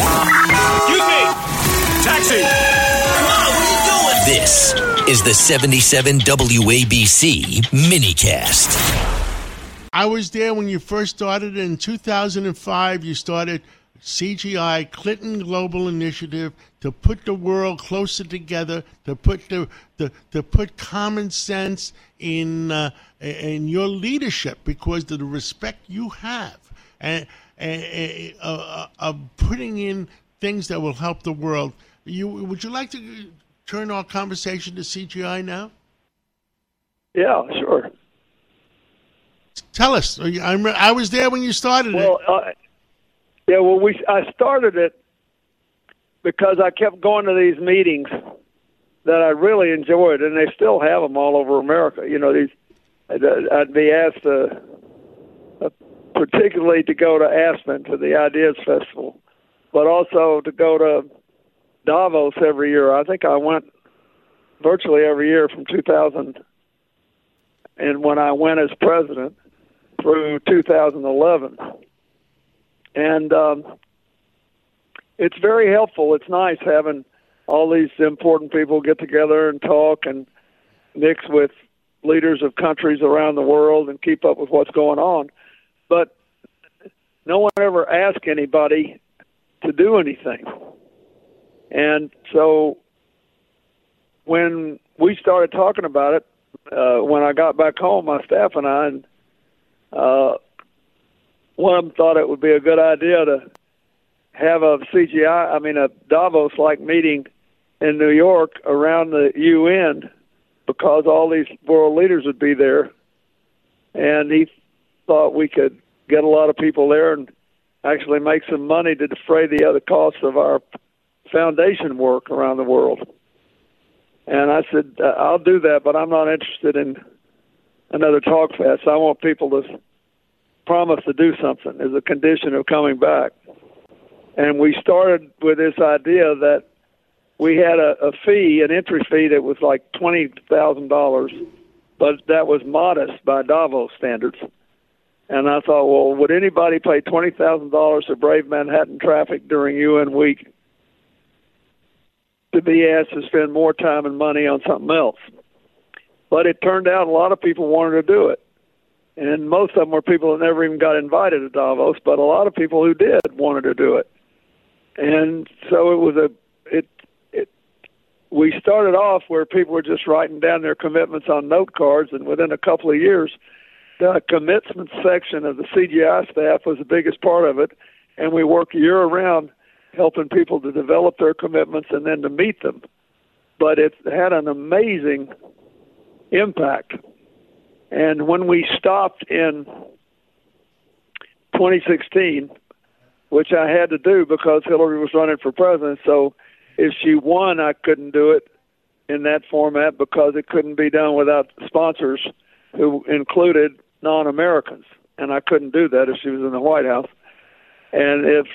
Excuse me. Taxi. Come on, what are you doing? This is the 77 WABC minicast. I was there when you first started in 2005. You started CGI, Clinton Global Initiative, to put the world closer together, to put the, the to put common sense in uh, in your leadership because of the respect you have and, and uh, of putting in things that will help the world. You would you like to turn our conversation to CGI now? Yeah, sure. Tell us. I, I was there when you started well, it. Uh, yeah, well, we I started it because I kept going to these meetings that I really enjoyed, and they still have them all over America. You know, these I'd be asked to, uh, particularly to go to Aspen to the Ideas Festival, but also to go to Davos every year. I think I went virtually every year from 2000 and when I went as president through 2011. And um, it's very helpful. It's nice having all these important people get together and talk and mix with leaders of countries around the world and keep up with what's going on. But no one ever asked anybody to do anything. And so when we started talking about it, uh, when I got back home, my staff and I, and uh, one of them thought it would be a good idea to have a CGI, I mean a Davos-like meeting in New York around the UN because all these world leaders would be there, and he thought we could get a lot of people there and actually make some money to defray the other costs of our foundation work around the world. And I said, uh, I'll do that, but I'm not interested in another talk fest. I want people to promise to do something as a condition of coming back. And we started with this idea that we had a, a fee, an entry fee that was like twenty thousand dollars, but that was modest by Davos standards. And I thought, well, would anybody pay twenty thousand dollars to brave Manhattan traffic during UN week to be asked to spend more time and money on something else? But it turned out a lot of people wanted to do it. And most of them were people that never even got invited to Davos, but a lot of people who did wanted to do it. And so it was a it it we started off where people were just writing down their commitments on note cards and within a couple of years the commitment section of the CGI staff was the biggest part of it and we work year around helping people to develop their commitments and then to meet them. But it had an amazing impact. And when we stopped in 2016, which I had to do because Hillary was running for president, so if she won, I couldn't do it in that format because it couldn't be done without sponsors who included non Americans. And I couldn't do that if she was in the White House. And if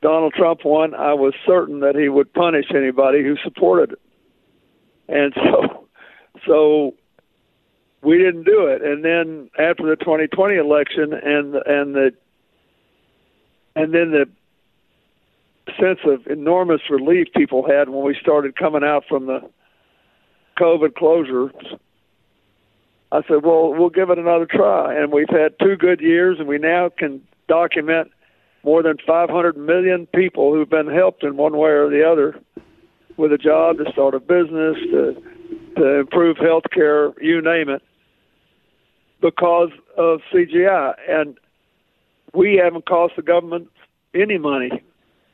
Donald Trump won, I was certain that he would punish anybody who supported it. And so, so we didn't do it. And then after the 2020 election, and and the and then the sense of enormous relief people had when we started coming out from the COVID closures, I said, "Well, we'll give it another try." And we've had two good years, and we now can document more than 500 million people who've been helped in one way or the other with a job to start a business to to improve health care, you name it, because of CGI. And we haven't cost the government any money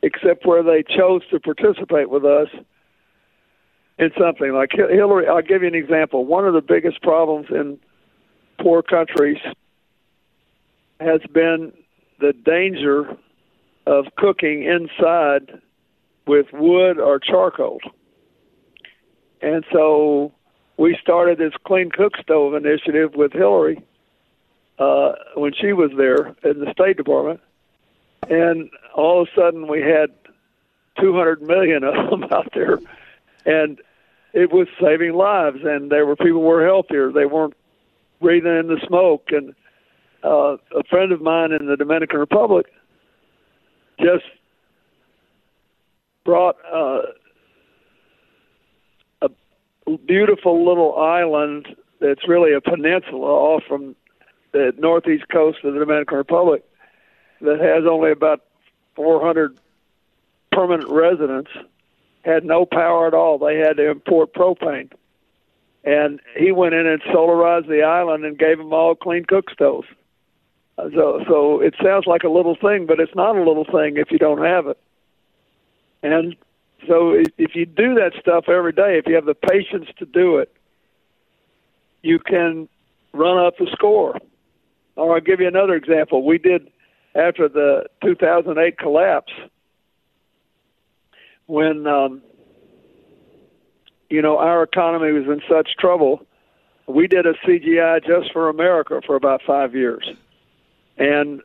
except where they chose to participate with us in something like Hillary. I'll give you an example. One of the biggest problems in poor countries has been the danger of cooking inside with wood or charcoal. And so we started this Clean Cook Stove initiative with Hillary uh, when she was there in the State Department. And all of a sudden we had 200 million of them out there. And it was saving lives. And there were people were healthier. They weren't breathing in the smoke. And uh, a friend of mine in the Dominican Republic just brought uh, a beautiful little island that's really a peninsula off from the northeast coast of the Dominican Republic that has only about 400 permanent residents, had no power at all. They had to import propane. And he went in and solarized the island and gave them all clean cook stoves. Uh, So, so it sounds like a little thing, but it's not a little thing if you don't have it. And so, if if you do that stuff every day, if you have the patience to do it, you can run up the score. Or I'll give you another example. We did after the 2008 collapse when um, you know our economy was in such trouble. We did a CGI just for America for about five years, and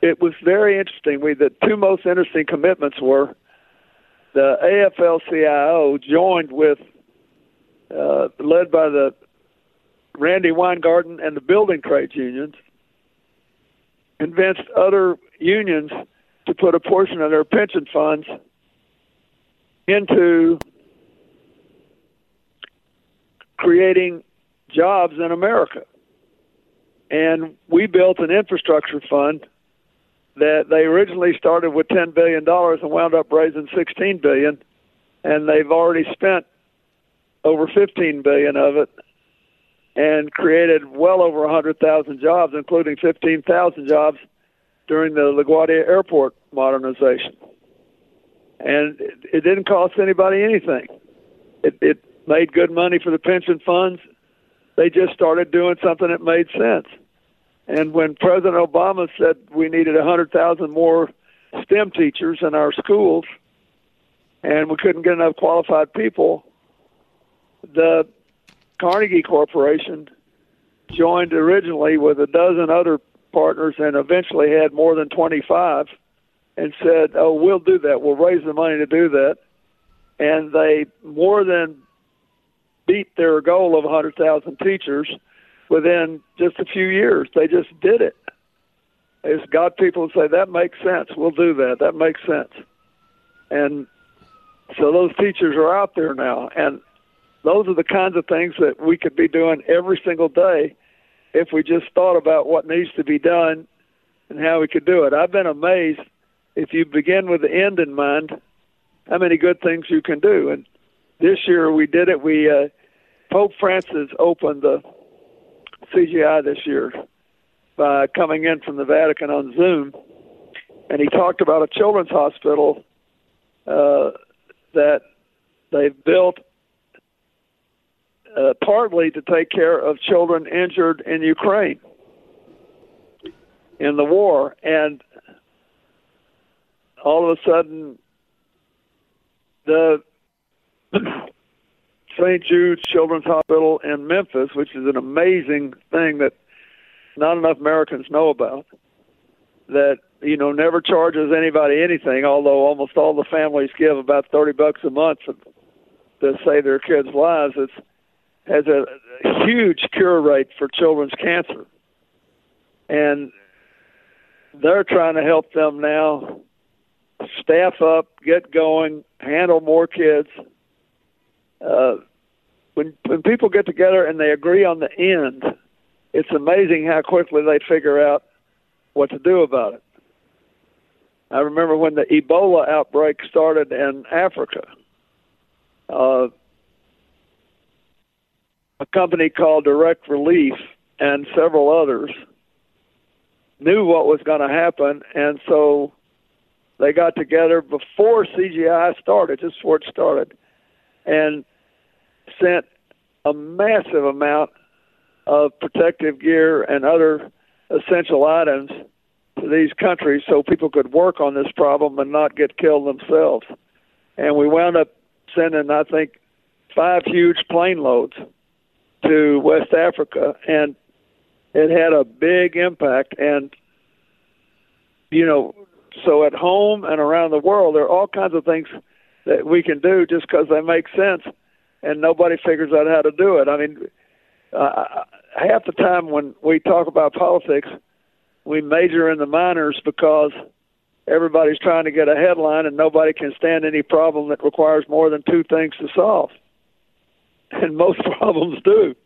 it was very interesting. We the two most interesting commitments were the AFL-CIO joined with uh, led by the Randi Weingarten and the building trades unions convinced other unions to put a portion of their pension funds into creating jobs in America. And we built an infrastructure fund that they originally started with $10 billion and wound up raising 16 billion. And they've already spent over 15 billion of it and created well over a 100,000 jobs, including 15,000 jobs during the LaGuardia Airport modernization. And it, didn't cost anybody anything. It, it made good money for the pension funds. They just started doing something that made sense. And when President Obama said we needed 100,000 more STEM teachers in our schools, and we couldn't get enough qualified people, the Carnegie Corporation joined originally with a dozen other partners and eventually had more than 25 and said, "Oh, we'll do that. We'll raise the money to do that." And they more than beat their goal of 100,000 teachers within just a few years. They just did it. Just got people to say, "That makes sense. We'll do that. That makes sense." And so those teachers are out there now, and those are the kinds of things that we could be doing every single day if we just thought about what needs to be done and how we could do it. I've been amazed if you begin with the end in mind, how many good things you can do. And this year we did it. We uh, Pope Francis opened the CGI this year by coming in from the Vatican on Zoom, and he talked about a children's hospital uh, that they've built uh, partly to take care of children injured in Ukraine in the war, and all of a sudden, the St. Jude's Children's Hospital in Memphis, which is an amazing thing that not enough Americans know about, that you know never charges anybody anything, although almost all the families give about thirty bucks a month to, save their kids' lives. It's has a huge cure rate for children's cancer, and they're trying to help them now staff up, get going, handle more kids. Uh, when when people get together and they agree on the end, it's amazing how quickly they figure out what to do about it. I remember when the Ebola outbreak started in Africa. Uh, a company called Direct Relief and several others knew what was going to happen, and so they got together before CGI started, just before it started, and sent a massive amount of protective gear and other essential items to these countries so people could work on this problem and not get killed themselves. And we wound up sending, I think, five huge plane loads to West Africa, and it had a big impact. And you know, so at home and around the world, there are all kinds of things that we can do just because they make sense, and nobody figures out how to do it. I mean, uh, half the time when we talk about politics, we major in the minors because everybody's trying to get a headline, and nobody can stand any problem that requires more than two things to solve. And most problems do.